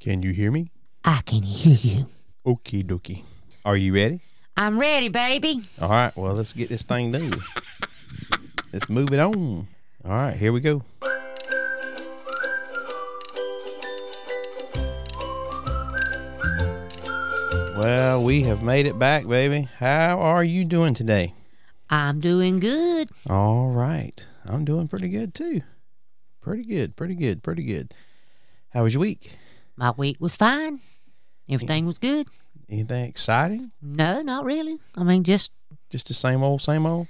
Can you hear me? I can hear you. Okie dokie. Are you ready? I'm ready, baby. All right. Well, let's get this thing done. let's move it on. All right. Here we go. Well, we have made it back, baby. How are you doing today? I'm doing good. All right. I'm doing pretty good too. Pretty good. Pretty good. Pretty good. How was your week? My week was fine. Everything was good. Anything exciting? No, not really. I mean, just, Just the same old, same old?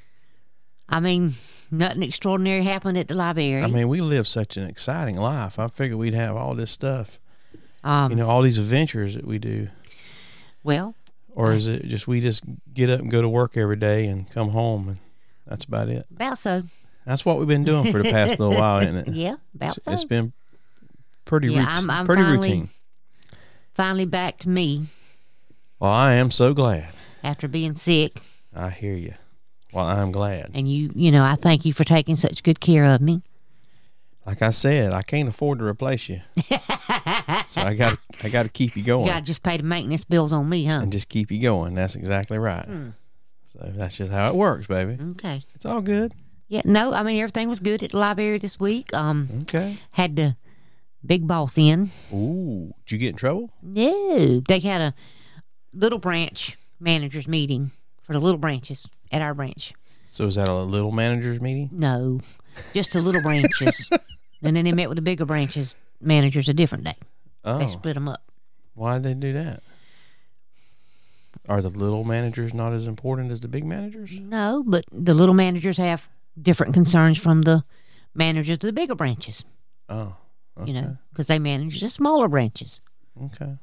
I mean, nothing extraordinary happened at the library. I mean, we live such an exciting life. I figured we'd have all this stuff, um, you know, all these adventures that we do. well, Or is it just we just get up and go to work every day and come home and that's about it? about so. That's what we've been doing for the past little while, isn't it? Yeah, about It's- so. it's been pretty Yeah, rout- I'm- I'm pretty finally- routine. Finally back to me Well, I am so glad. after being sick. I hear you. Well, I'm glad. And you, you know, I thank you for taking such good care of me. Like I said, I can't afford to replace you, so I got I got to keep you going You got to just pay the maintenance bills on me, huh? and just keep you going. That's exactly right. Hmm. So that's just how it works, baby. Okay. It's all good. Yeah, no, I mean, everything was good at the library this week. Um, Okay. had the big boss in. Ooh, did you get in trouble? No, they had a little branch managers meeting for the little branches at our branch. So is that a little managers meeting? No, just the little branches. and then they met with the bigger branches managers a different day. Oh, They split them up. why'd they do that? Are the little managers not as important as the big managers? No, but the little managers have different concerns from the managers of the bigger branches, Oh, okay. you know, because they manage the smaller branches. Okay.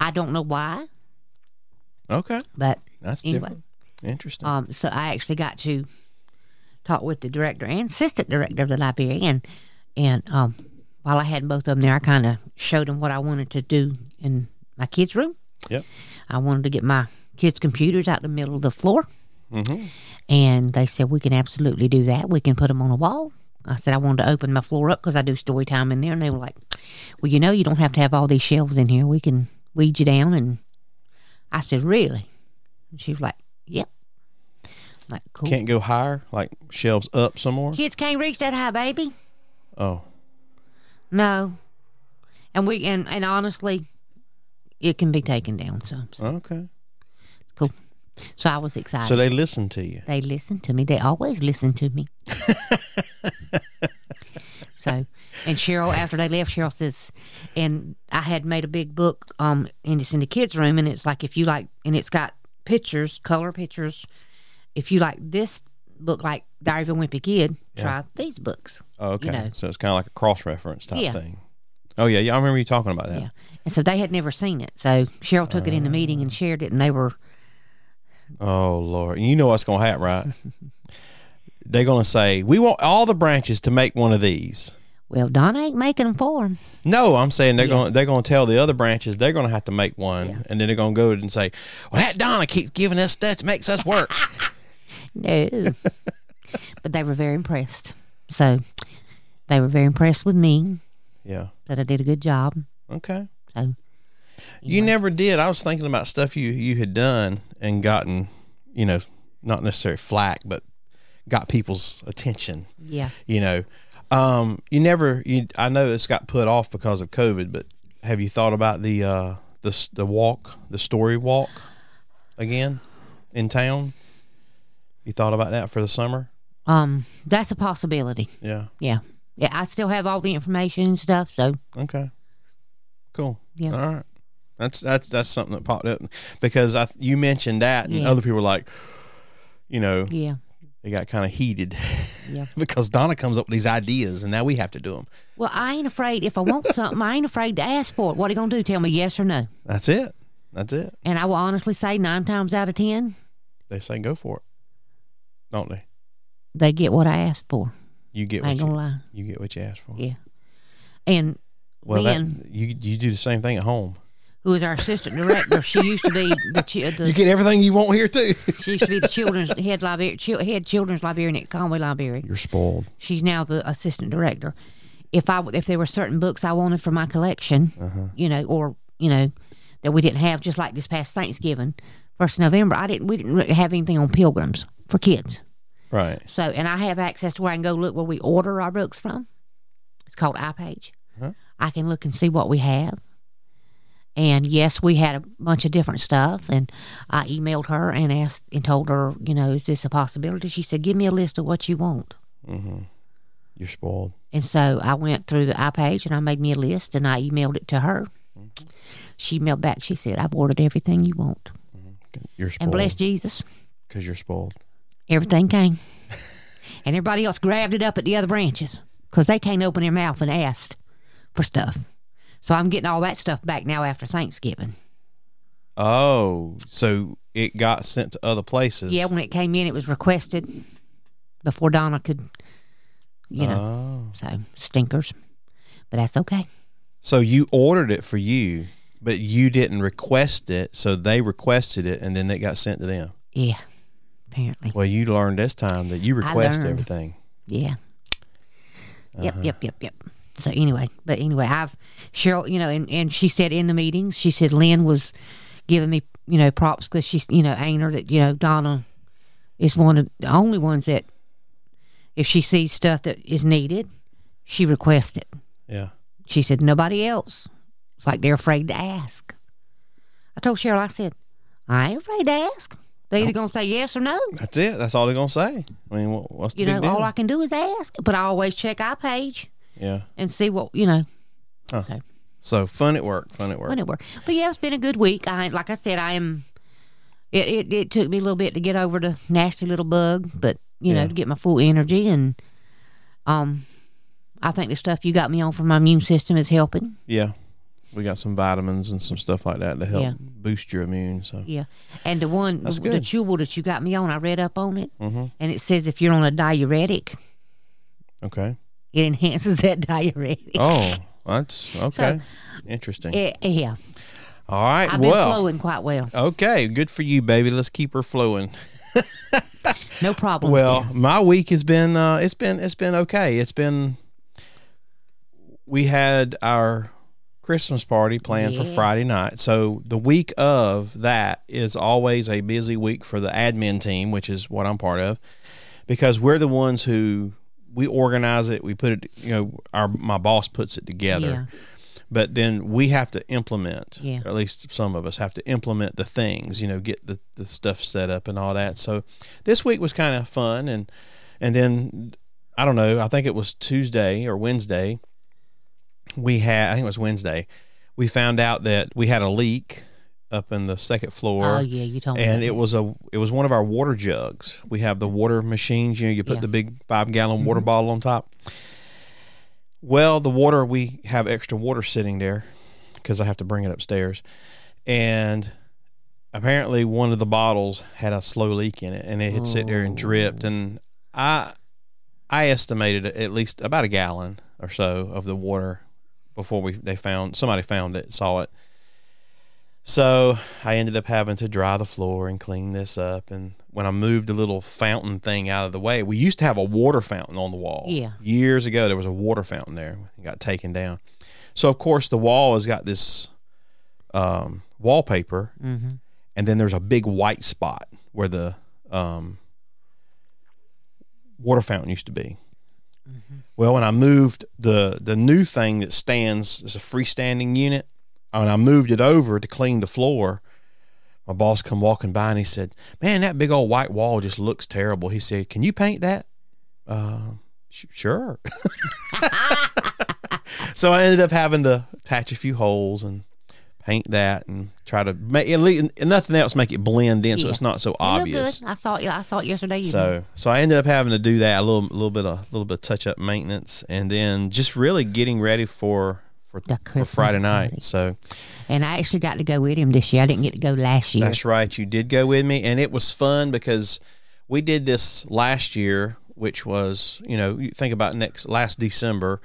I don't know why, Okay. but That's Anyway. different. Interesting. Um, so I actually got to talk with the director and assistant director of the library, and and um, while I had both of them there, I kind of showed them what I wanted to do in my kids' room. Yep. I wanted to get my kids' computers out the middle of the floor, mm-hmm. and they said we can absolutely do that. We can put them on a wall. I said I wanted to open my floor up because I do story time in there, and they were like, "Well, you know, you don't have to have all these shelves in here. We can weed you down." And I said, "Really?" And she was like, "Yep." I'm like, cool. Can't go higher, like shelves up some more. Kids can't reach that high, baby. Oh, No. And we and, and honestly, it can be taken down some. So, okay. cool. So I was excited. So they listen to you. they listen to me. They always listen to me. so and Cheryl after they left, Cheryl says and I had made a big book um and it's in the kids' room and it's like if you like and it's got pictures, color pictures. If you like this book like Diary of a Wimpy Kid, try these books. Oh, okay. know. So it's kind of like a cross reference type Yeah. thing. Oh yeah, yeah. I remember you talking about that. Yeah. And so they had never seen it. So Cheryl took it in the meeting and shared it, and they were, Oh Lord, And you know what's gonna happen, right? They're gonna say we want all the branches to make one of these. Well, Donna ain't making them for them. No, I'm saying they're Yeah. gonna they're gonna tell the other branches they're gonna have to make one, and then they're gonna go and say, "Well, that Donna keeps giving us stuff that makes us work." No. but they were very impressed. So they were very impressed with me yeah. that I did a good job. Okay. So You never did. I was thinking about stuff you you had done and gotten, you know, not necessarily flack, but got people's attention. yeah. You know, um, you never. You I know it's got put off because of COVID, but have you thought about the uh the the walk, the story walk, again in town? You thought about that for the summer? Um, that's a possibility. Yeah. Yeah. Yeah. I still have all the information and stuff. So Okay. Cool. Yeah. All right. That's that's that's something that popped up because I you mentioned that and Yeah. other people were like, you know, yeah. They got kind of heated Yeah. because Donna comes up with these ideas and now we have to do them. Well, I ain't afraid. If I want something, I ain't afraid to ask for it. What are you gonna do? Tell me yes or no? That's it. That's it. And I will honestly say nine times out of ten, They say go for it, don't they? they get what I asked for. You get I what ain't you, gonna lie. you get what you ask for. Yeah. And Well, that, you you do the same thing at home. Who is our assistant director, she used to be the, the You get everything you want here too. she used to be the children's head librarian, head children's librarian at Conway Library. You're spoiled. She's now the assistant director. if I if there were certain books I wanted for my collection, Uh-huh. you know, or you know that we didn't have, just like this past Thanksgiving, first November, I didn't we didn't have anything on pilgrims for kids. Right. So, and I have access to where I can go look where we order our books from. It's called iPage. Huh. I can look and see what we have. And yes, we had a bunch of different stuff. And I emailed her and asked and told her, you know, is this a possibility? She said, give me a list of what you want. Mm-hmm. You're spoiled. And so I went through the iPage and I made me a list and I emailed it to her. She emailed back. She said, I've ordered everything you want. You're spoiled. And bless Jesus, Because you're spoiled. everything came. and everybody else grabbed it up at the other branches because they can't open their mouth and asked for stuff. So I'm getting all that stuff back now after Thanksgiving. Oh, so it got sent to other places. Yeah, when it came in, it was requested before Donna could, you know, Oh. so stinkers. But that's okay. So you ordered it for you, but you didn't request it, so they requested it, and then it got sent to them. Yeah, apparently. Well, you learned this time that you request everything. Yeah. Yep, Uh-huh. yep, yep, yep. So anyway, but anyway, I've Cheryl, you know, and, and she said in the meetings, she said Lynn was giving me, you know, props because she's, you know, ain't her that, you know, Donna is one of the only ones that if she sees stuff that is needed, she requests it. Yeah. She said nobody else. It's like they're afraid to ask. I told Cheryl, I said, I ain't afraid to ask. They either gonna say yes or no. That's it. That's all they're gonna say. I mean, what, what's the You big know, deal? all I can do is ask. But I always check our page yeah. and see what you know. Huh. So So fun at work. Fun at work. when it work. But yeah, it's been a good week. I like I said, I am. It, it it took me a little bit to get over the nasty little bug, but you know, to get my full energy and um, I think the stuff you got me on for my immune system is helping. Yeah. We got some vitamins and some stuff like that to help Yeah. boost your immune. So Yeah, and the one That's the, the chewable that you got me on, I read up on it, hmm and it says if you're on a diuretic, okay. It enhances that diuretic. Oh, that's okay. Interesting. Eh, yeah, all right. I've been well, flowing quite well. okay. Good for you, baby. Let's keep her flowing. No problem. Well, my week has been uh, it's been it's been okay. It's been we had our Christmas party planned for Friday night. So the week of that is always a busy week for the admin team, which is what I'm part of, because we're the ones who we organize it. We put it, you know, our my boss puts it together. But then we have to implement, Yeah. or at least some of us have to implement the things, you know, get the, the stuff set up and all that. So this week was kind of fun. And, and then I don't know, I think it was Tuesday or Wednesday. We had, I think it was Wednesday. We found out that we had a leak up in the second floor Oh yeah, you told me. and it was a it was one of our water jugs. We have the water machines. You know, you put Yeah. the big five gallon water mm-hmm. bottle on top. Well, the water we have extra water sitting there because I have to bring it upstairs, and apparently one of the bottles had a slow leak in it, and it had sit there and dripped. Oh. And I I estimated at least about a gallon or so of the water before we they found somebody found it, saw it. So I ended up having to dry the floor and clean this up. And when I moved the little fountain thing out of the way, we used to have a water fountain on the wall. Yeah. Years ago, there was a water fountain there. It got taken down. So, of course, the wall has got this um, wallpaper, Mm-hmm. and then there's a big white spot where the um, water fountain used to be. Well, when I moved the the new thing that stands is a freestanding unit, when I moved it over to clean the floor, my boss come walking by and he said, "Man, that big old white wall just looks terrible." He said, "Can you paint that?" Uh, sh- sure. so I ended up having to patch a few holes and paint that and try to make at least and nothing else make it blend in so it's not so obvious. I saw it. I saw it yesterday. evening. So so I ended up having to do that a little little bit of little bit of touch up maintenance and then just really getting ready for for, for Friday night. party. So and I actually got to go with him this year. I didn't get to go last year. that's right, you did go with me and it was fun because we did this last year, which was, you know, you think about next last December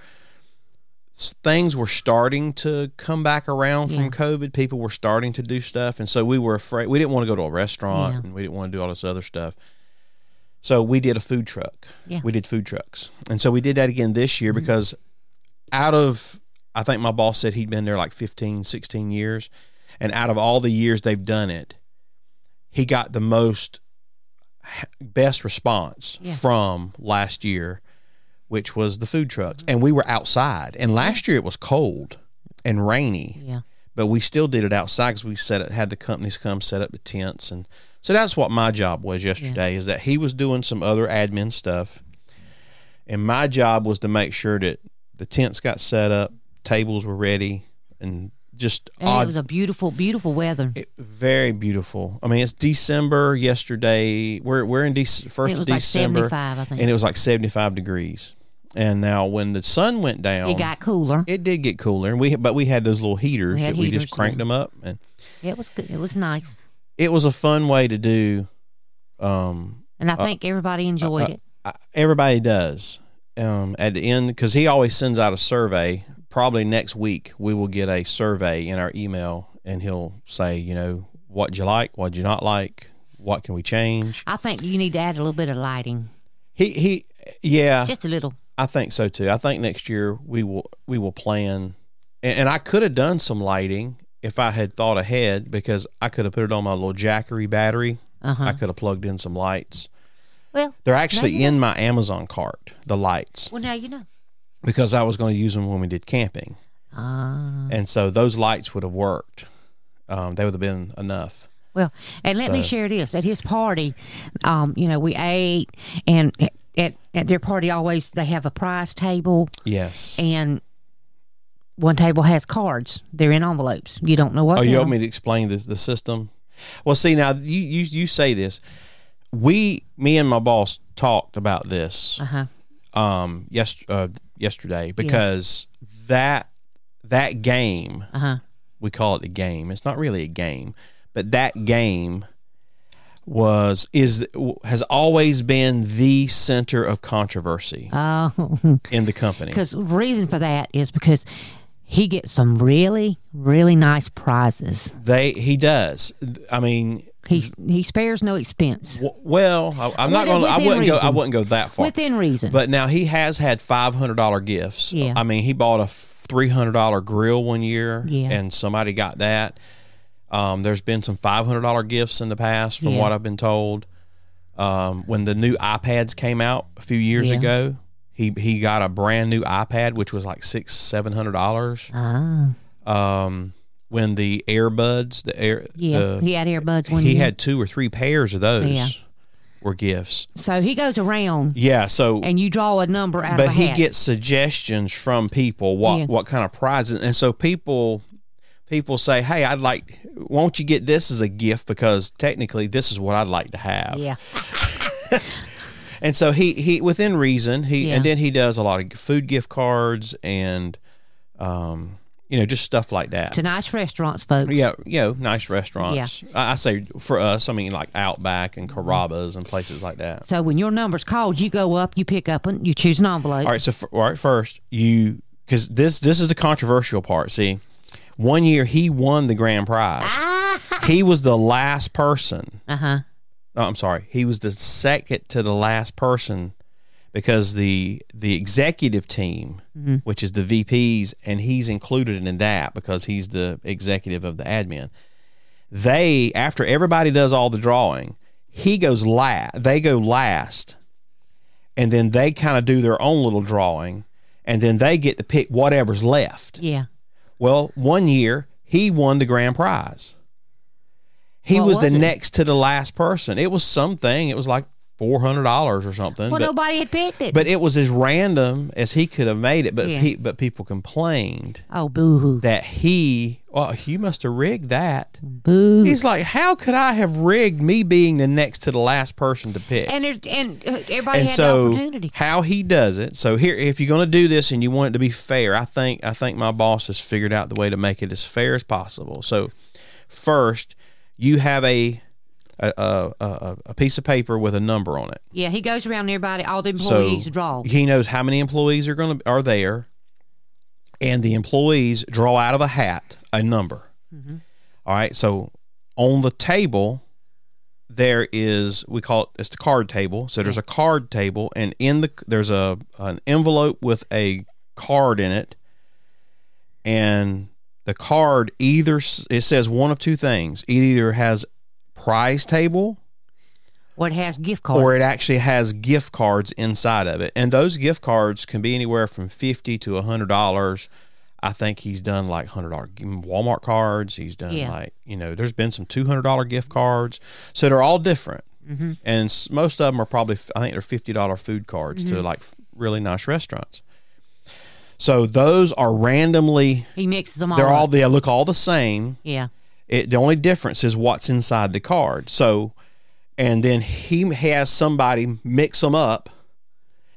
things were starting to come back around Yeah. from COVID. People were starting to do stuff, and so we were afraid. We didn't want to go to a restaurant, Yeah. and we didn't want to do all this other stuff. So we did a food truck. Yeah. We did food trucks, and so we did that again this year Mm-hmm. because out of I think my boss said he'd been there like 15, 16 years, and out of all the years they've done it, he got the most best response Yeah. from last year, which was the food trucks, and we were outside. And last year it was cold and rainy, Yeah. but we still did it outside because we set it, had the companies come set up the tents, and so that's what my job was yesterday. Is that he was doing some other admin stuff, and my job was to make sure that the tents got set up, tables were ready, and just And odd it was a beautiful, beautiful weather. it, very beautiful. I mean, it's December yesterday. We're we're in first of like December, 75, and it was like seventy five degrees. And now, when the sun went down, It got cooler. it did get cooler. And we but we had those little heaters We that we just cranked them up, and It was good. It was nice, it was a fun way to do. Um, and I think everybody enjoyed it. I- everybody does. Um, at the end, because he always sends out a survey. Probably next week we will get a survey in our email, and he'll say, you know, what you like, what you not like, what can we change. I think you need to add a little bit of lighting, He he yeah, just a little. I think so too. I think next year we will we will plan and, and I could have done some lighting if I had thought ahead because I could have put it on my little Jackery battery. Uh huh. I could have plugged in some lights. Well, They're actually in my Amazon cart, the lights, well, now you know. Because I was going to use them when we did camping. Uh, And so those lights would have worked. Um, they would have been enough. well, and let me share this. At his party, um, you know, we ate, and at at their party, always they have a prize table, Yes. and one table has cards. They're in envelopes. You don't know what's Oh, you want me to explain this the system? Well, see now you you you say this. We, me and my boss talked about this Uh huh. um yes uh, yesterday because that that game Uh huh. we call it a game. It's not really a game, but that game was is has always been the center of controversy Oh, in the company. because reason for that is because he gets some really, really nice prizes. They he does. I mean, He he spares no expense w- well, I, I'm not going. I wouldn't go. I wouldn't go that far. within reason. But now he has had five hundred dollar gifts. Yeah. I mean, he bought a three hundred dollar grill one year, Yeah. and somebody got that. Um, there's been some five hundred dollar gifts in the past, from Yeah. what I've been told. Um, when the new iPads came out a few years Yeah. ago, he he got a brand new iPad, which was like six seven hundred dollars. ah, Um, when the earbuds, the air, yeah, the- he had earbuds When he year. had two or three pairs of those. Yeah. Were gifts. so he goes around Yeah. So and you draw a number out but he hat. gets suggestions from people what Yeah. what kind of prizes and so people people say hey i'd like won't you get this as a gift because technically this is what i'd like to have yeah, and so he he within reason he Yeah. and then he does a lot of food gift cards and um you know just stuff like that to nice restaurants, folks. yeah, you know, nice restaurants. I, I say for us, I mean like Outback and Carrabba's and places like that. So when your number's called, you go up, you pick up, and you choose an envelope. All right, so f- all right, first you because this this is the controversial part. See, one year he won the grand prize. he was the last person. Uh huh. Oh, I'm sorry, he was the second to the last person because the the executive team, mm-hmm. which is the VPs, and he's included in that because he's the executive of the admin. They after everybody does all the drawing, he goes last. They go last, and then they kind of do their own little drawing, and then they get to pick whatever's left. Yeah. Well, one year he won the grand prize. He was, was the it? next to the last person. It was something. It was like four hundred dollars or something. Well, but, nobody had picked it. but it was as random as he could have made it. But Yeah. pe- but people complained oh, boo hoo. that he, well, you must have rigged that. Boo. He's like, how could I have rigged me being the next to the last person to pick? and there's, and uh, everybody and had so opportunity. how he does it so here if you're going to do this and you want it to be fair i think i think my boss has figured out the way to make it as fair as possible so first you have a a, a, a, a piece of paper with a number on it Yeah, he goes around everybody, all the so employees draw. he knows how many employees are going to are there and the employees draw out of a hat a number Mm-hmm. All right so on the table there is we call it it's the card table so there's a card table and in the there's a an envelope with a card in it and the card either it says one of two things. It either has prize table Or it has gift cards. or it actually has gift cards inside of it. And those gift cards can be anywhere from 50 to $100. I think he's done like $100 Walmart cards. He's done Yeah. like, you know, there's been some $200 gift cards. So they're all different. Mm-hmm. And most of them are probably, I think they're $50 food cards Mm-hmm. to like really nice restaurants. So those are randomly, he mixes them all. they're all, up. they look all the same. Yeah. It, the only difference is what's inside the card. So, and then he has somebody mix them up,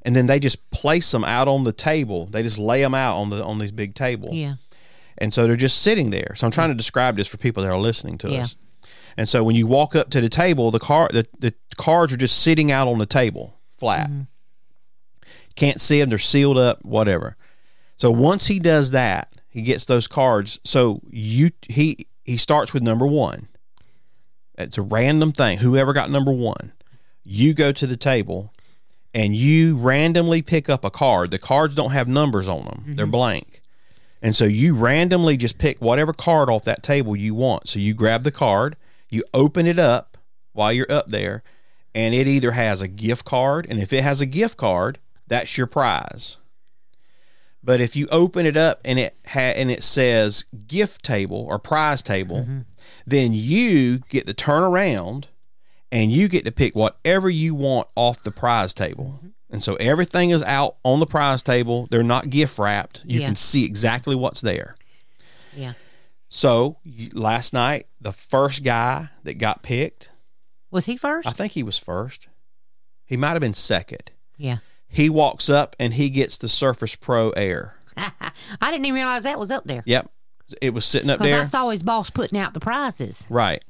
and then they just place them out on the table. They just lay them out on the on this big table, Yeah. and so they're just sitting there. So I'm trying to describe this for people that are listening to Yeah. us. And so when you walk up to the table, the card the, the cards are just sitting out on the table flat. Mm-hmm. Can't see them; they're sealed up, whatever. So once he does that, he gets those cards. So you he he starts with number one. It's a random thing. Whoever got number one, you go to the table and you randomly pick up a card. The cards don't have numbers on them; they're mm-hmm. blank. And so you randomly just pick whatever card off that table you want. So you grab the card, you open it up while you're up there, and it either has a gift card, and if it has a gift card, that's your prize. But if you open it up and it ha- and it says gift table or prize table, mm-hmm. then you get to turn around and you get to pick whatever you want off the prize table. Mm-hmm. And so everything is out on the prize table. They're not gift wrapped. You Yeah. can see exactly what's there. Yeah. So last night, the first guy that got picked, Was he first? I think he was first. He might have been second. yeah. He walks up and he gets the Surface Pro Air. I didn't even realize that was up there. Yep, it was sitting up there. I saw his boss putting out the prizes. Right.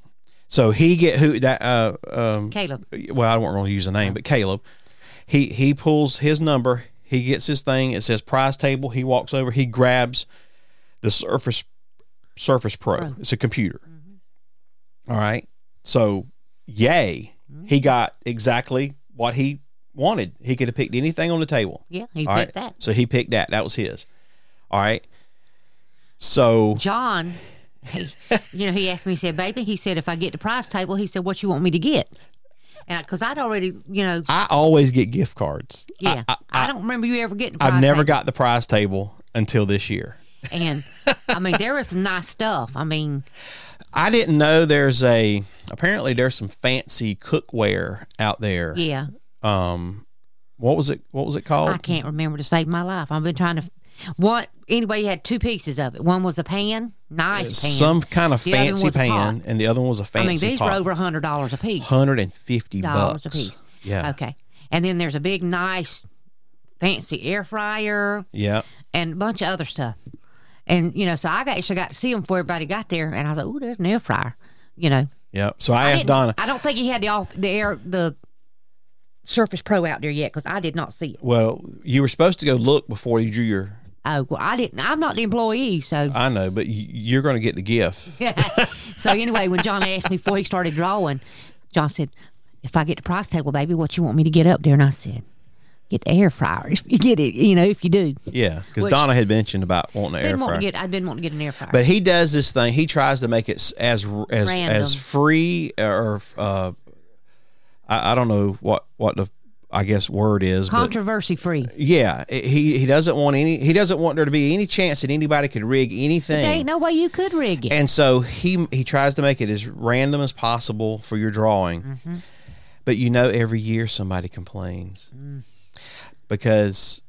So he get who that uh um Caleb. well I don't want to use the name but Caleb he he pulls his number he gets his thing it says prize table he walks over he grabs the Surface Surface Pro Pro. it's a computer All right so yay he got exactly what he wanted he could have picked anything on the table Yeah, he All picked right that. so he picked that that was his all right so John, he, you know, he asked me, he said, baby, he said, if I get the prize table, he said, what you want me to get? And because I'd already, you know, I always get gift cards yeah, I, I, don't remember you ever getting prize I've never table. got the prize table until this year. And I mean, there was some nice stuff. I mean, I didn't know there's a apparently there's some fancy cookware out there. yeah, Um what was it what was it called? I can't remember to save my life. I've been trying to. What anyway? You had two pieces of it. One was a pan, nice pan. Some kind of The fancy pan and the other one was a fancy I mean, these pot. were over a hundred dollars a piece. 150 Dollars a piece. Yeah. Okay, and then there's a big, nice, fancy air fryer Yeah. and a bunch of other stuff. And you know, so I got, actually got to see them before everybody got there, and I was like, "Ooh, there's an air fryer." You know, Yeah. So I, I asked Donna, I don't think he had the off the air the Surface Pro out there yet because I did not see it. well, you were supposed to go look before you drew your Oh well, I didn't. I'm not the employee, so I know, but you, you're going to get the gift. so anyway, when John asked me before he started drawing, John said, "If I get the price table, baby, what you want me to get up there?" And I said, "Get the air fryer if you get it. You know, if you do." Yeah, cuz Donna had mentioned about wanting an air fryer. get. I've been wanting to get an air fryer. But he does this thing. He tries to make it as as Random. as free or uh, I, I don't know what what the I guess word is, but Controversy free. yeah, he he doesn't want any. He doesn't want there to be any chance that anybody could rig anything. There ain't no way you could rig it. And so he he tries to make it as random as possible for your drawing. Mm-hmm. But you know, every year somebody complains Mm. because,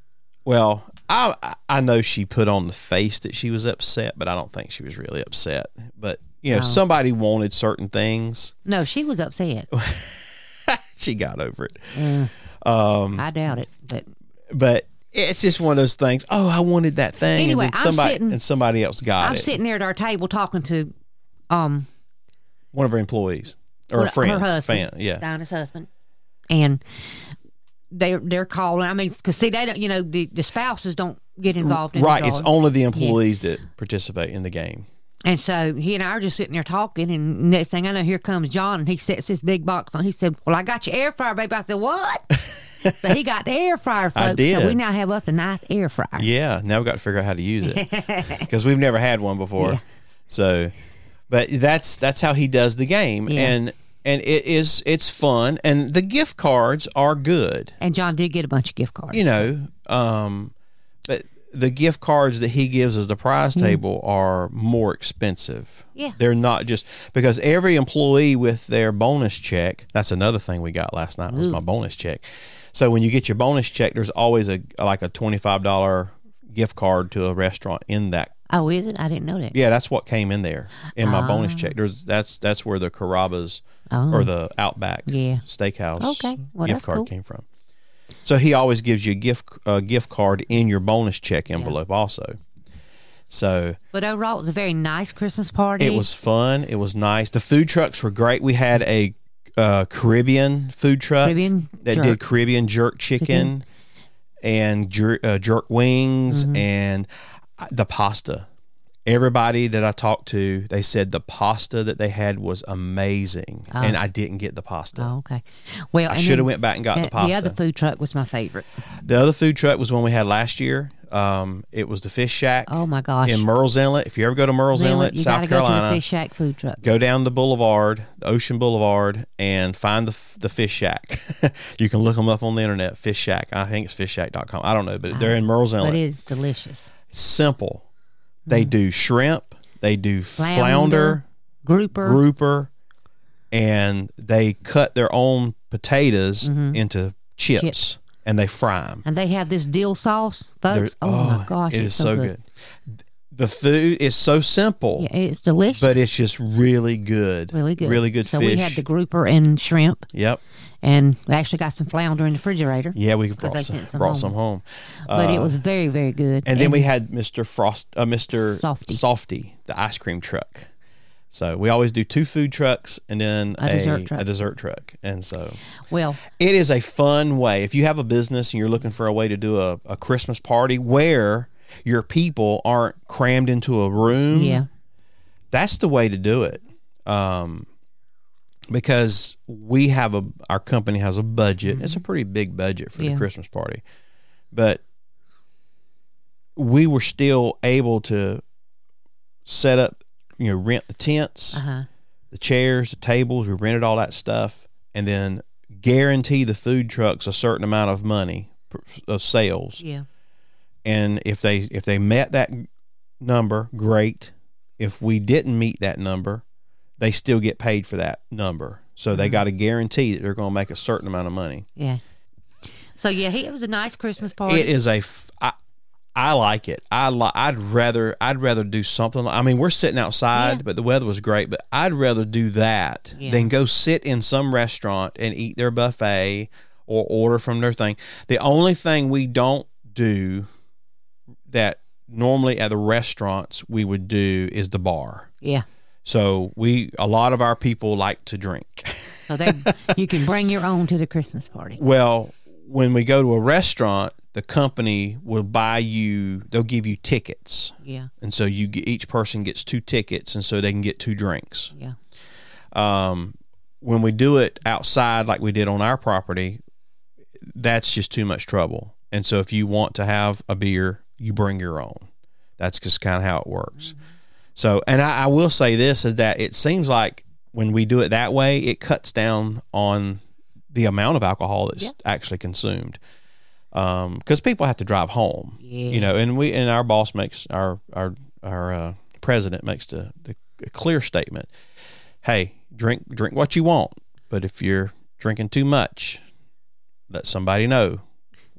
well, I I know she put on the face that she was upset, but I don't think she was really upset. But you know, No. somebody wanted certain things. no, she was upset. She got over it. Mm. Um, I doubt it. But but it's just one of those things. Oh, I wanted that thing, Anyway, and somebody sitting- and somebody else got it. I'm sitting there at our table talking to um One of her employees or her- friend, her husband, fan, yeah. Dinah's husband, and they're they're calling. I mean, because see, they don't. You know, the, the spouses don't get involved in the Right, it's only the employees that participate in the game. And so he and I are just sitting there talking, and next thing I know, here comes John, and he sets his big box on. He said, "Well, I got your air fryer, baby." I said, "What?" so he got the air fryer, folks. So did. we now have us a nice air fryer. Yeah, now we've got to figure out how to use it because we've never had one before. Yeah. So, but that's that's how he does the game, Yeah. and and it is it's fun, and the gift cards are good. And John did get a bunch of gift cards. You know, um, but the gift cards that he gives as the prize table are more expensive. Mm-hmm. Yeah. They're not just because every employee with their bonus check, that's another thing we got last night was my bonus check. So when you get your bonus check, there's always a like a $25 gift card to a restaurant in that. Oh, is it? I didn't know that. Yeah, that's what came in there in my bonus check. There's that's that's where the Carrabba's Oh. or the Outback Yeah. Steakhouse Okay. Well, gift card cool. came from. So he always gives you a gift a gift card in your bonus check envelope also. So But overall, it was a very nice Christmas party. it was fun. It was nice. The food trucks were great. We had a uh, Caribbean food truck Caribbean that jerk. did Caribbean jerk chicken, and jer- uh, jerk wings Mm-hmm. and uh, the pasta. Everybody that I talked to, they said the pasta that they had was amazing, and I didn't get the pasta. Oh, okay. Well, I should have went back and got the pasta. The other food truck was my favorite. The other food truck was one we had last year. Um, it was the Fish Shack Oh my gosh! in Murrells Inlet. If you ever go to Murrells Inlet, you South gotta go to Carolina, the Fish Shack food truck. go down the boulevard, the Ocean Boulevard, and find the the Fish Shack. you can look them up on the internet. Fish Shack. I think it's fishshack.com. I don't know, but they're in Murrells But Inlet. it is delicious. Simple. They do shrimp. They do flounder, Flounder, Grouper. grouper, and they cut their own potatoes into chips, Mm-hmm. Chips. and they fry them. and they have this dill sauce, folks. Oh, my gosh, it it's is so good. The food is so simple. Yeah, it's delicious. but it's just really good. really good. Really good so fish. we had the grouper and shrimp, yep. And we actually got some flounder in the refrigerator. Yeah, we brought some, some brought home. some home. but it Uh, was very, very good. and then we had Mr. Frost, uh, Mr. Softee. Softee, the ice cream truck. So we always do two food trucks and then A dessert truck. a dessert truck. And so well, it is a fun way. If you have a business and you're looking for a way to do a, a Christmas party where your people aren't crammed into a room, yeah, that's the way to do it. Um, because we have a our company has a budget. It's a pretty big budget for Yeah. the Christmas party, but we were still able to set up, you know, rent the tents, uh huh, the chairs, the tables. We rented all that stuff, and then guarantee the food trucks a certain amount of money of sales yeah, and if they if they met that number great if we didn't meet that number they still get paid for that number so Mm-hmm. they got to guarantee that they're going to make a certain amount of money yeah. So yeah, he, it was a nice Christmas party. it is a f- I, I like it i li- i'd rather i'd rather do something like, i mean we're sitting outside Yeah. but the weather was great but i'd rather do that Yeah. than go sit in some restaurant and eat their buffet or order from their thing the only thing we don't do that normally at the restaurants we would do is the bar Yeah. So we a lot of our people like to drink So they, you can bring your own to the Christmas party. Well, when we go to a restaurant, the company will buy you. They'll give you tickets, Yeah. and so you get, each person gets two tickets, and so they can get two drinks. Yeah. Um, when we do it outside, like we did on our property, that's just too much trouble. And so, if you want to have a beer, you bring your own. That's just kind of how it works. So, and I, I will say this is that it seems like when we do it that way, it cuts down on the amount of alcohol that's Yeah. actually consumed. Because people have to drive home, Yeah. you know, and we and our boss makes our our our uh, president makes the, the a clear statement: Hey, drink drink what you want, but if you're drinking too much, let somebody know.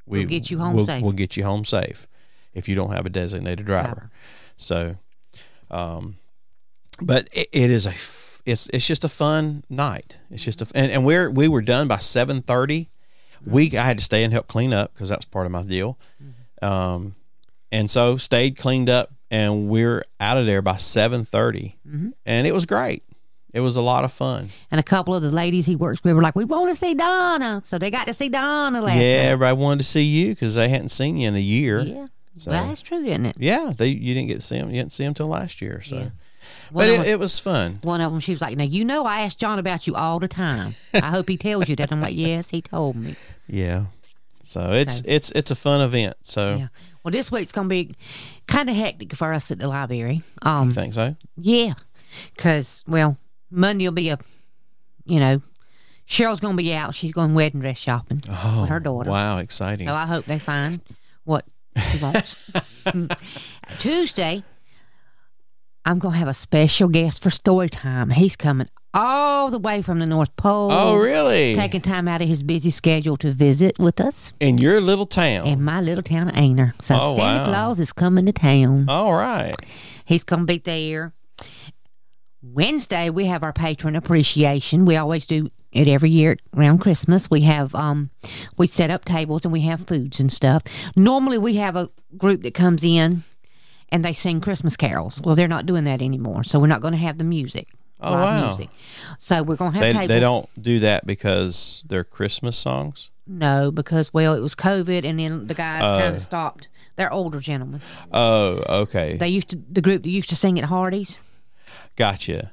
We We'll get you home we'll, safe. We'll get you home safe if you don't have a designated driver. Driver. So, um, but it, it is a it's it's just a fun night. It's just a and, and we're we were done by seven thirty. We I had to stay and help clean up because that's part of my deal. Um, and so stayed cleaned up and we're out of there by seven and it was great. It was a lot of fun. And a couple of the ladies he works with were like, "We want to see Donna," so they got to see Donna last yeah, night. everybody wanted to see you because they hadn't seen you in a year. Yeah, So- well, that's true, isn't it? Yeah, they you didn't get to see them. You didn't see them till last year. So, Yeah. but it, them- it was fun. One of them, she was like, "Now you know I asked John about you all the time. I hope he tells you that." I'm like, "Yes, he told me." Yeah. So it's So- it's it's a fun event. So Yeah. Well, this week's gonna be kind of hectic for us at the library. Um, you think so? yeah, because well, Monday will be a, you know, Cheryl's gonna be out. She's going wedding dress shopping Oh, with her daughter. Wow, exciting. So I hope they find what. Mm. Tuesday, I'm gonna have a special guest for story time. He's coming all the way from the North Pole. oh, really? Taking time out of his busy schedule to visit with us In your little town. in my little town of Aynor. So Oh, Santa wow. Claus is coming to town. All right. He's gonna be there. Wednesday we have our patron appreciation. We always do it every year around Christmas. We have um we set up tables and we have foods and stuff. Normally we have a group that comes in and they sing Christmas carols. Well, they're not doing that anymore, so we're not going to have the music. Oh, wow. Music. So we're going to have They tables. they don't do that because they're Christmas songs. No, because well, it was COVID, and then the guys Oh. kind of stopped. They're older gentlemen. Oh, okay. They used to the group that used to sing at Hardee's. Gotcha.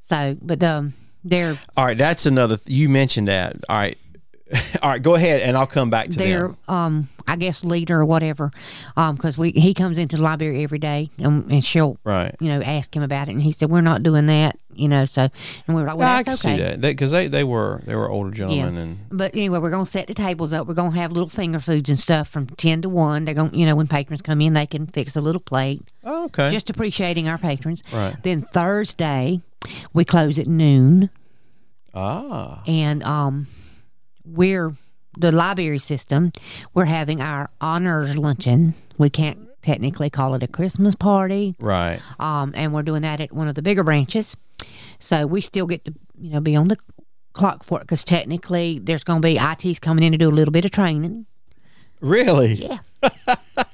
So, but um, they're All right, that's another. Th- you mentioned that. All right, all right. Go ahead, and I'll come back to their them. um I guess leader or whatever um because we he comes into the library every day and, and she'll Right. you know ask him about it and he said we're not doing that you know so and we were like well Yeah, I can okay. see that because they, they were they were older gentlemen and but anyway we're gonna set the tables up. We're gonna have little finger foods and stuff from 10 to 1 they're gonna you know when patrons come in they can fix a little plate. Oh, okay. just appreciating our patrons. Right. then thursday we close at noon. Ah, and um, we're the library system. We're having our honors luncheon. We can't technically call it a Christmas party, right. um, and we're doing that at one of the bigger branches. So we still get to you know be on the clock for it because technically there's going to be ITs coming in to do a little bit of training. Really? Yeah,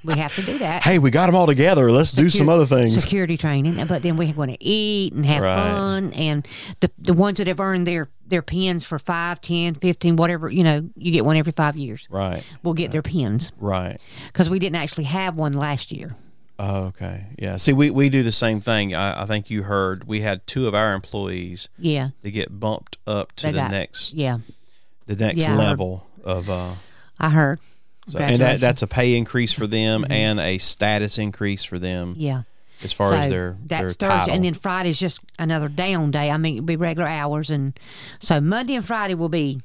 we have to do that. Hey, we got them all together. Let's do some other things. Security training, but then we're going to eat and have Right. fun. And the the ones that have earned their their pins for 5, 10, 15, whatever, you know, you get one every five years. Right. We'll get their pins Right. because we didn't actually have one last year. Oh, okay. Yeah. See, we, we do the same thing. I, I think you heard we had two of our employees Yeah, that get bumped up to They the got- next yeah, the next Yeah, level of uh I heard. So, and that that's a pay increase for them mm-hmm. and a status increase for them yeah. as far as So their their that's title. Thursday, and then Friday's just another down day. I mean, it'll be regular hours, and so Monday and Friday will be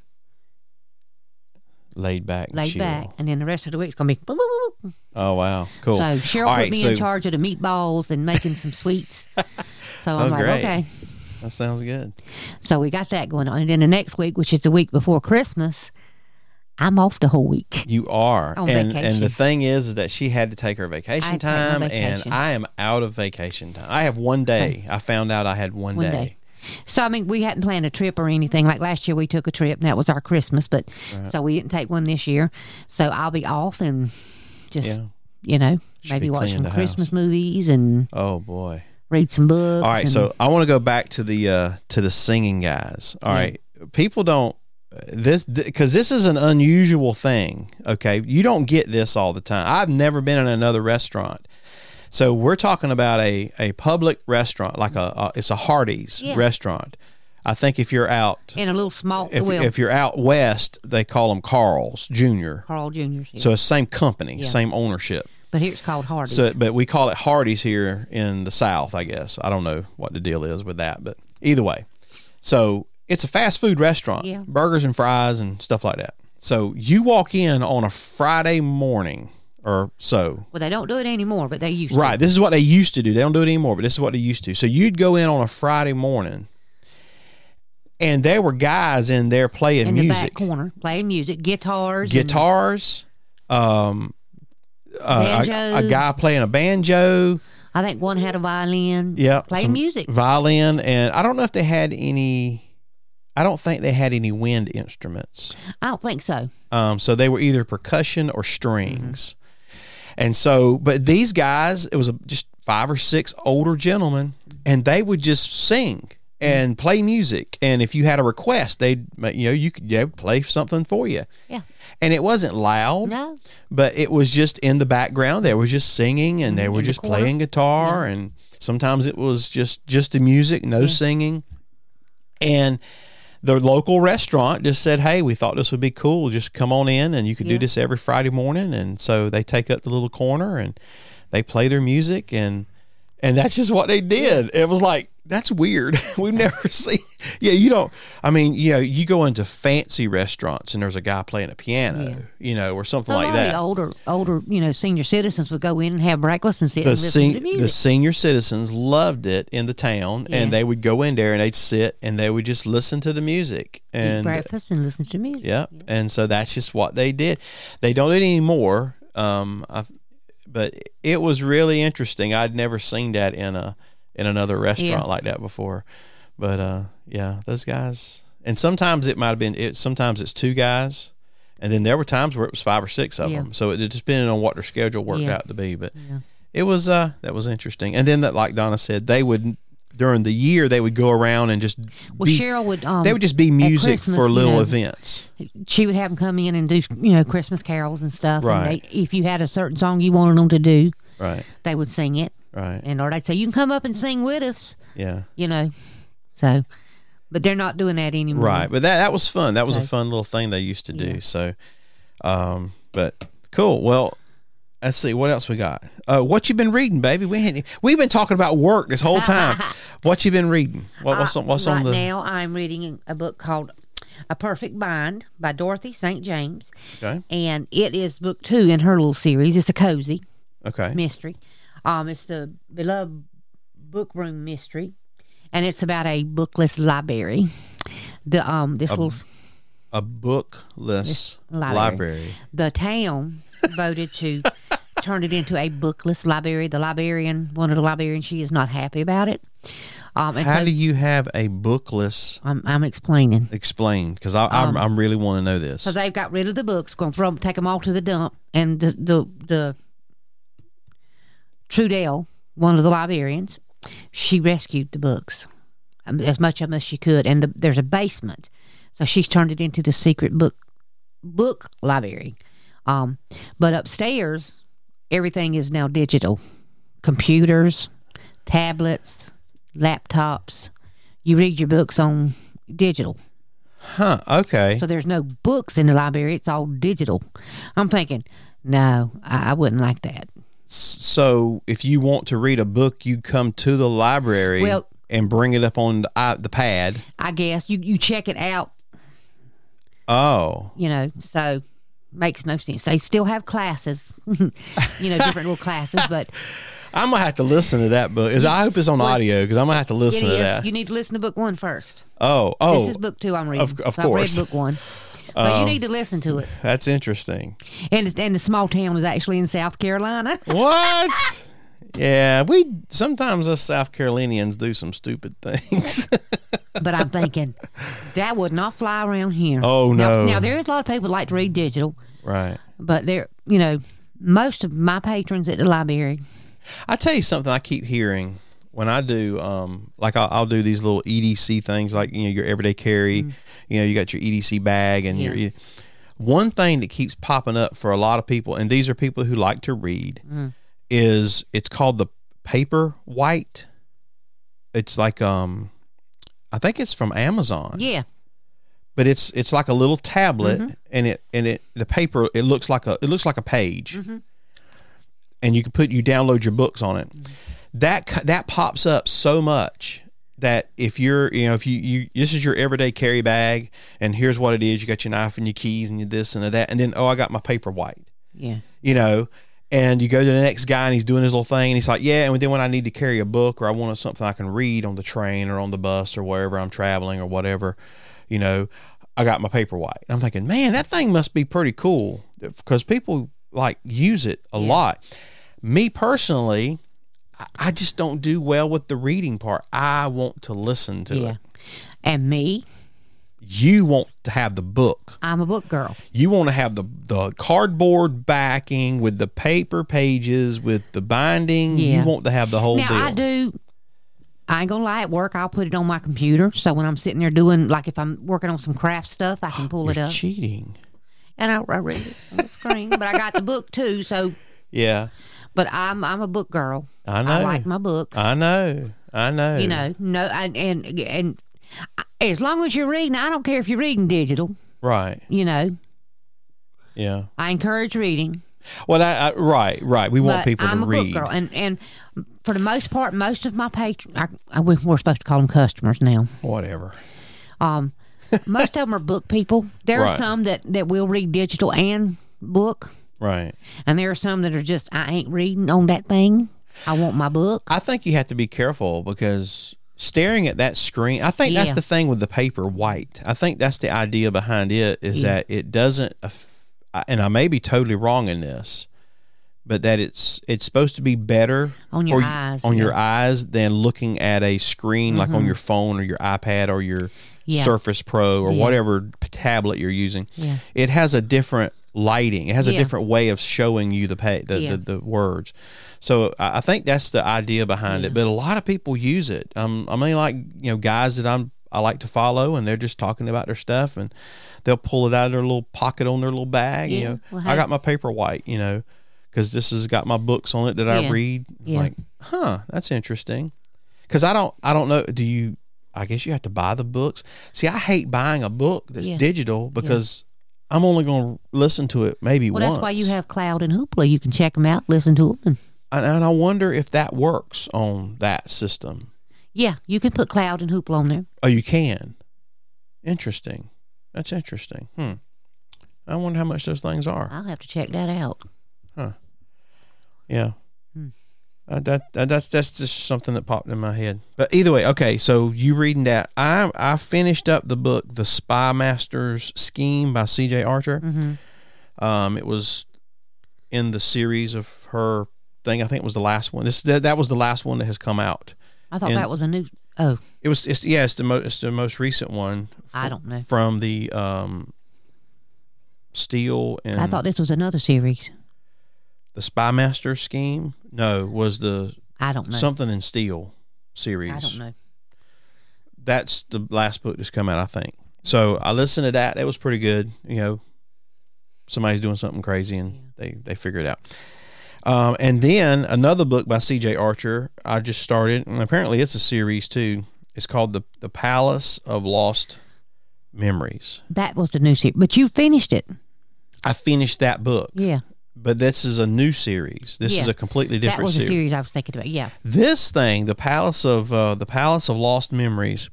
laid back, laid chill. back, and then the rest of the week's gonna be. boop, boop, boop, boop. Oh wow, cool. So Cheryl All put right, me so in charge of the meatballs and making some sweets. So I'm Oh, like, great. okay. that sounds good. So we got that going on. And then the next week, which is the week before Christmas, I'm off the whole week. You are, On and and the thing is, is that she had to take her vacation I take my time, vacation. and I am out of vacation time. I have one day. I found out I had one, One day. day. So I mean, we hadn't planned a trip or anything. Like last year, we took a trip, and that was our Christmas. But so we didn't take one this year. So I'll be off and just Yeah. you know Should maybe watch some Christmas house. movies and Oh boy. read some books. All right, and- so I want to go back to the uh to the singing guys. All Yeah. right, people don't this because this is an unusual thing. Okay, you don't get this all the time. I've never been in another restaurant. So we're talking about a, a public restaurant, like a, a it's a Hardee's Yeah. restaurant. I think if you're out in a little small if, well, if you're out west, they call them Carl's Jr. Carl Junior's here. So it's same company, Yeah. same ownership. but here it's called Hardee's. So, but we call it Hardee's here in the South, I guess. I don't know what the deal is with that, but either way. So it's a fast food restaurant, Yeah. burgers and fries and stuff like that. So you walk in on a Friday morning or so. well, they don't do it anymore, but they used Right. to. Right. This is what they used to do. They don't do it anymore, but this is what they used to. So you'd go in on a Friday morning and there were guys in there playing in the back music. corner playing music, guitars, Guitars, um, uh, a, a guy playing a banjo, I think one had a violin. Yeah, playing music. violin, and I don't know if they had any. I don't think they had any wind instruments. I don't think so. Um, so they were either percussion or strings, and so but these guys, it was a, just five or six older gentlemen, and they would just sing and play music, and if you had a request, they'd you know you could play something for you, Yeah. and it wasn't loud, No. but it was just in the background. They were just singing and they were Mm-hmm. in just corner. playing guitar, and sometimes it was just just the music, no singing. And the local restaurant just said, "Hey, we thought this would be cool. Just come on in, and you could Yeah. do this every Friday morning." And so they take up the little corner and they play their music, and and that's just what they did. It was like that's weird. We've never seen. Yeah, you don't. I mean, you know, you go into fancy restaurants and there's a guy playing a piano, Yeah. you know, or something So like a lot of that. the older, older, you know, senior citizens would go in and have breakfast and sit the and listen sen- to music. The senior citizens loved it in the town, Yeah. and they would go in there and they'd sit and they would just listen to the music Eat and breakfast and listen to music. yeah, and so that's just what they did. They don't do it anymore. Um, I, but it was really interesting. I'd never seen that in a in another restaurant Yeah. like that before. But uh, yeah, those guys. And sometimes it might have been. It sometimes it's two guys, and then there were times where it was five or six of Yeah. them. So it just depended on what their schedule worked Yeah. out to be. But it was uh that was interesting. And then that like Donna said, they would during the year they would go around and just Well, be, Cheryl would. Um, they would just be music for you little know, events. she would have them come in and do, you know, Christmas carols and stuff. Right. And they, if you had a certain song you wanted them to do, Right. they would sing it, Right. and or they'd say, "You can come up and sing with us," Yeah. you know. So, but they're not doing that anymore. Right, but that that was fun. That was a fun little thing they used to do. Yeah. So, um, but cool. Well, let's see what else we got. Uh, what you been reading, baby? We we've been talking about work this whole time. what you been reading? What, what's on, what's right on the? now? I'm reading a book called "A Perfect Bind" by Dorothy St. James, Okay. and it is book two in her little series. It's a cozy Okay. mystery. Um, it's the beloved book room mystery, and it's about a bookless library. The um this little A bookless library. library. the town voted to turn it into a bookless library. The librarian, one of the librarians, she is not happy about it. Um, How so do you have a bookless? I'm, I'm explaining. Explain, because I I'm, I'm really want to know this. So they've got rid of the books, going to throw 'em- take them all to the dump, and the the, the Trudell, one of the librarians, she rescued the books, um, as much of them as she could, and the, there's a basement, so she's turned it into the secret book book library. Um, but upstairs, everything is now digital, computers, tablets, laptops. You read your books on digital. Huh? Okay. So there's no books in the library. It's all digital. I'm thinking, no, I, I wouldn't like that. So if you want to read a book, you come to the library Well- and bring it up on the, uh, the pad. I guess you, you check it out, Oh, you know, so makes no sense. They still have classes, you know, different little classes, but I'm gonna have to listen to that book. Is I hope it's on audio because I'm gonna have to listen to that. You need to listen to book one first. oh, oh, This is book two I'm reading. of- of So I've read. Book one. So you um, need to listen to it. that's interesting. And, and the small town is actually in South Carolina. What? yeah, we sometimes us South Carolinians do some stupid things. but I'm thinking that would not fly around here. Oh, Now, no. now there's a lot of people like to read digital. right. but they're you know most of my patrons at the library I tell you something I keep hearing when I do, um, like I'll, I'll do these little EDC things, like you know your everyday carry. Mm-hmm. You know, you got your EDC bag and your. One thing that keeps popping up for a lot of people, and these are people who like to read, mm-hmm. is it's called the Paperwhite. It's like um, I think it's from Amazon. yeah but it's it's like a little tablet mm-hmm. and it and it the paper it looks like a it looks like a page and you can put you download your books on it that that pops up so much that if you're you know if you, you this is your everyday carry bag and here's what it is. You got your knife and your keys and your this and that. And then oh i got my Paperwhite. Yeah. You know, and you go to the next guy and he's doing his little thing and he's like, yeah, and then when I need to carry a book or I want something I can read on the train or on the bus or wherever I'm traveling or whatever, you know, I got my Paperwhite. I'm thinking, man, that thing must be pretty cool because people like use it a lot. Me personally, I- just don't do well with the reading part. I want to listen to yeah it. and me You want to have the book. i'm a book girl You want to have the the cardboard backing with the paper pages with the binding. Yeah. You want to have the whole now deal. i do i ain't gonna lie at work i'll put it on my computer so when i'm sitting there doing like if i'm working on some craft stuff i can pull it You're up cheating. and I, I read it on the screen but i got the book too so Yeah, but i'm i'm a book girl I know. i like my books I know. I know. you know no and and, and as long as you're reading, I don't care if you're reading digital. Right. You know, Yeah. I encourage reading. Well, I, I, right, right. We want but people I'm to a read. book girl, and and for the most part, most of my patrons, we're supposed to call them customers now. Whatever. Um, most of them are book people. There Right. are some that that will read digital and book, Right. and there are some that are just I ain't reading on that thing. I want my book. I think you have to be careful because staring at that screen, I think that's the thing with the Paperwhite. I think that's the idea behind it is Yeah. that it doesn't, and I may be totally wrong in this, but that it's it's supposed to be better On your eyes, on your yeah. Mm-hmm. eyes than looking at a screen like on your phone or your iPad or your Yeah. Surface Pro or Yeah. whatever tablet you're using. Yeah. It has a different lighting. It has a different way of showing you the pa- the, Yeah. the, the words. So I think that's the idea behind it. But a lot of people use it. Um, I mean, like you know, guys that I'm I like to follow, and they're just talking about their stuff, and they'll pull it out of their little pocket on their little bag. You know, Well, I got my Paperwhite. You know, because this has got my books on it that I read. Yeah. Like, huh, that's interesting. Because I don't I don't know. Do you? I guess you have to buy the books. See, I hate buying a book that's Yeah. digital because. I'm only going to listen to it maybe well, once. that's why you have Cloud and Hoopla. You can check them out, listen to them, and and, and I wonder if that works on that system. yeah, you can put Cloud and Hoopla on there. Oh, you can. Interesting. That's interesting. Hmm. I wonder how much those things are. I'll have to check that out. Huh. Yeah. Uh, that, that that's that's just something that popped in my head. But either way, okay. So you reading that? I I finished up the book, The Spymaster's Scheme by C.J. Archer. Mm-hmm. Um, it was in the series of her thing. I think it was the last one. This that, that was the last one that has come out. I thought And- that was a new. Oh, It was it's yeah, it's the most it's the most recent one. I don't know. from the um Steele and I thought this was another series. The Spymaster scheme. No, was the I don't know. something in Steele series. I don't know. That's the last book that's come out, I think. So I listened to that. It was pretty good. You know, somebody's doing something crazy and they they figure it out. Um, and then another book by C.J. Archer I just started, and apparently it's a series too. It's called the the Palace of Lost Memories. That was the new series, but you finished it. I finished that book. Yeah, but this is a new series. This is a completely different. that was a series. series I was thinking about. Yeah, This thing, the Palace of uh, the Palace of Lost Memories,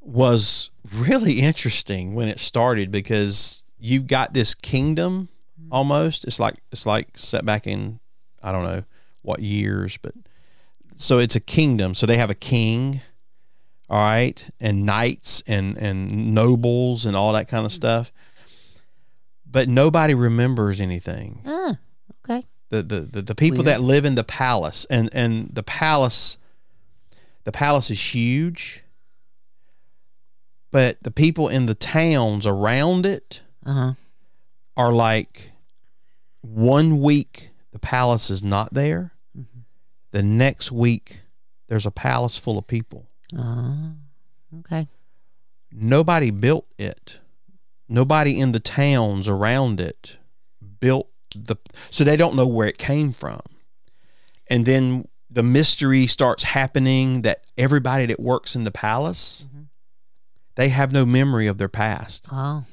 was really interesting when it started because you've got this kingdom almost. It's like it's like set back in I don't know what years, but so it's a kingdom. So they have a king, all right, and knights and and nobles and all that kind of stuff. But nobody remembers anything ah, okay. the the, the, the people Weird. that live in the palace and and the palace the palace is huge but the people in the towns around it Uh huh. are like one week the palace is not there the next week there's a palace full of people Uh, okay. nobody built it nobody in the towns around it built the so they don't know where it came from. And then the mystery starts happening that everybody that works in the palace mm-hmm. they have no memory of their past. Oh,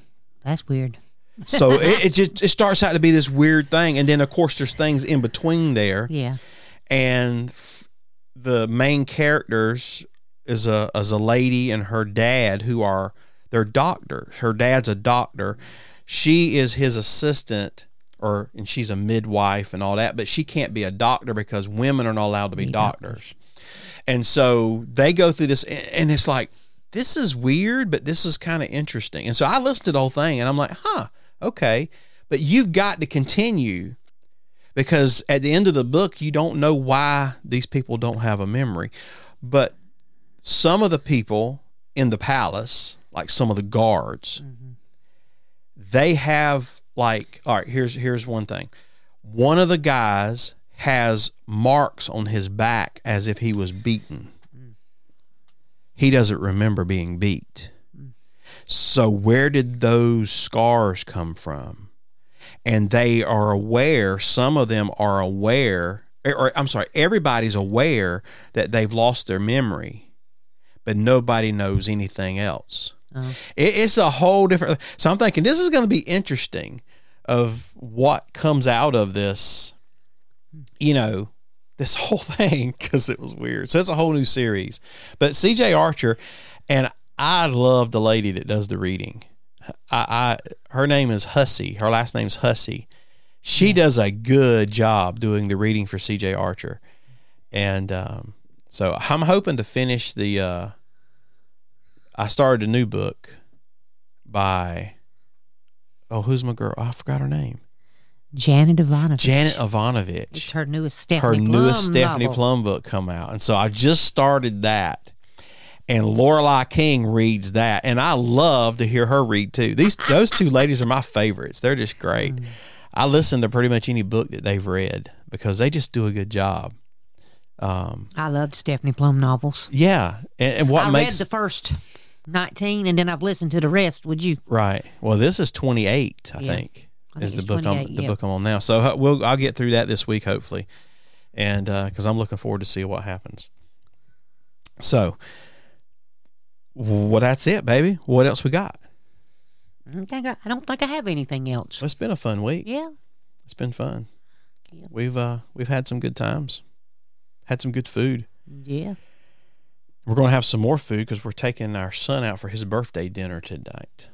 that's weird. so it, it just it starts out to be this weird thing. And then of course there's things in between there. Yeah. and f- the main characters is a is a lady and her dad who are they're doctors. Her dad's a doctor. She is his assistant or and she's a midwife and all that, but she can't be a doctor because women are not allowed to be Be doctors. And so they go through this and it's like this is weird, but this is kind of interesting. And so I listened to the whole thing and I'm like, "Huh, okay." But you've got to continue because at the end of the book you don't know why these people don't have a memory but some of the people in the palace like some of the guards mm-hmm. they have like all right here's here's one thing. One of the guys has marks on his back as if he was beaten. Mm. He doesn't remember being beat. Mm. So where did those scars come from? And they are aware some of them are aware or, or, i'm sorry everybody's aware that they've lost their memory but nobody knows anything else. Uh-huh. It, it's a whole different. So I'm thinking this is going to be interesting of what comes out of this. You know, this whole thing because it was weird. So it's a whole new series. But C.J. Archer, and I love the lady that does the reading. I, I her name is Hussey. Her last name's Hussey. She does a good job doing the reading for C.J. Archer, and um, so I'm hoping to finish the. Uh, I started a new book by. Oh, who's my girl? I forgot her name. Janet Evanovich. Janet It's Evanovich. her newest Her Stephanie Plum newest Stephanie novel. Plum book come out, and so I just started that. And Lorelei King reads that, and I love to hear her read too. These those two ladies are my favorites. They're just great. Mm. I listen to pretty much any book that they've read because they just do a good job. Um, I loved Stephanie Plum novels. yeah, and, and what I makes read the first 19 and then I've listened to the rest. Would you? right? Well, this is twenty eight, I Yeah. think, I is the book I'm the book I'm on now. So uh, we'll I'll get through that this week hopefully, and because I'm looking forward to see what happens. So, well, that's it, baby. What else we got? I don't think I, I don't think I have anything else. It's been a fun week. Yeah. It's been fun. Yeah. We've uh we've had some good times, had some good food. Yeah. We're going to have some more food because we're taking our son out for his birthday dinner tonight.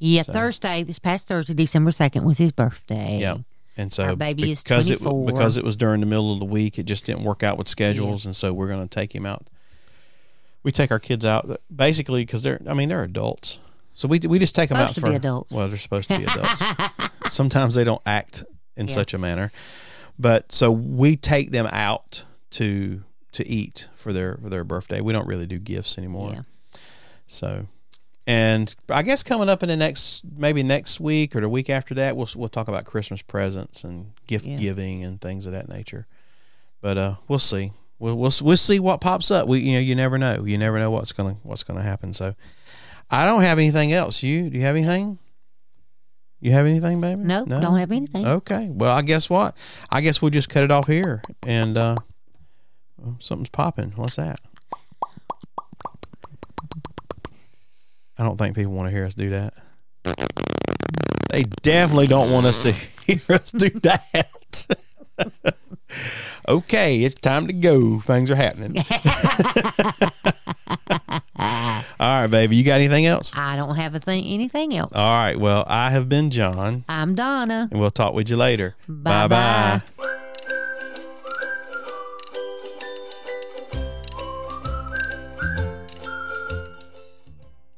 Yeah. So- Thursday, this past Thursday, December 2nd, was his birthday. Yeah. And so Our baby is because it 24. because it was during the middle of the week, it just didn't work out with schedules, and so we're going to take him out. We take our kids out uh, basically because they're I mean they're adults, so we we just take them out for adults. well they're supposed to be adults. Sometimes they don't act in Yeah. such a manner, but so we take them out to to eat for their for their birthday. We don't really do gifts anymore. Yeah. So, and I guess coming up in the next maybe next week or the week after that, we'll we'll talk about Christmas presents and gift Yeah. giving and things of that nature. But uh, we'll see. We'll we'll we'll see what pops up. We you know you never know. You never know what's gonna what's gonna happen. So, I don't have anything else. You do you have anything? You have anything, baby? No, don't have anything. Okay. Well, I guess what? I guess we'll just cut it off here. And uh, well, something's popping. What's that? I don't think people want to hear us do that. They definitely don't want us to hear us do that. okay, it's time to go. Things are happening. All right, baby. You got anything else? I don't have a thing, anything else. All right. Well, I have been John, I'm Donna. and we'll talk with you later. Bye-bye. Bye bye.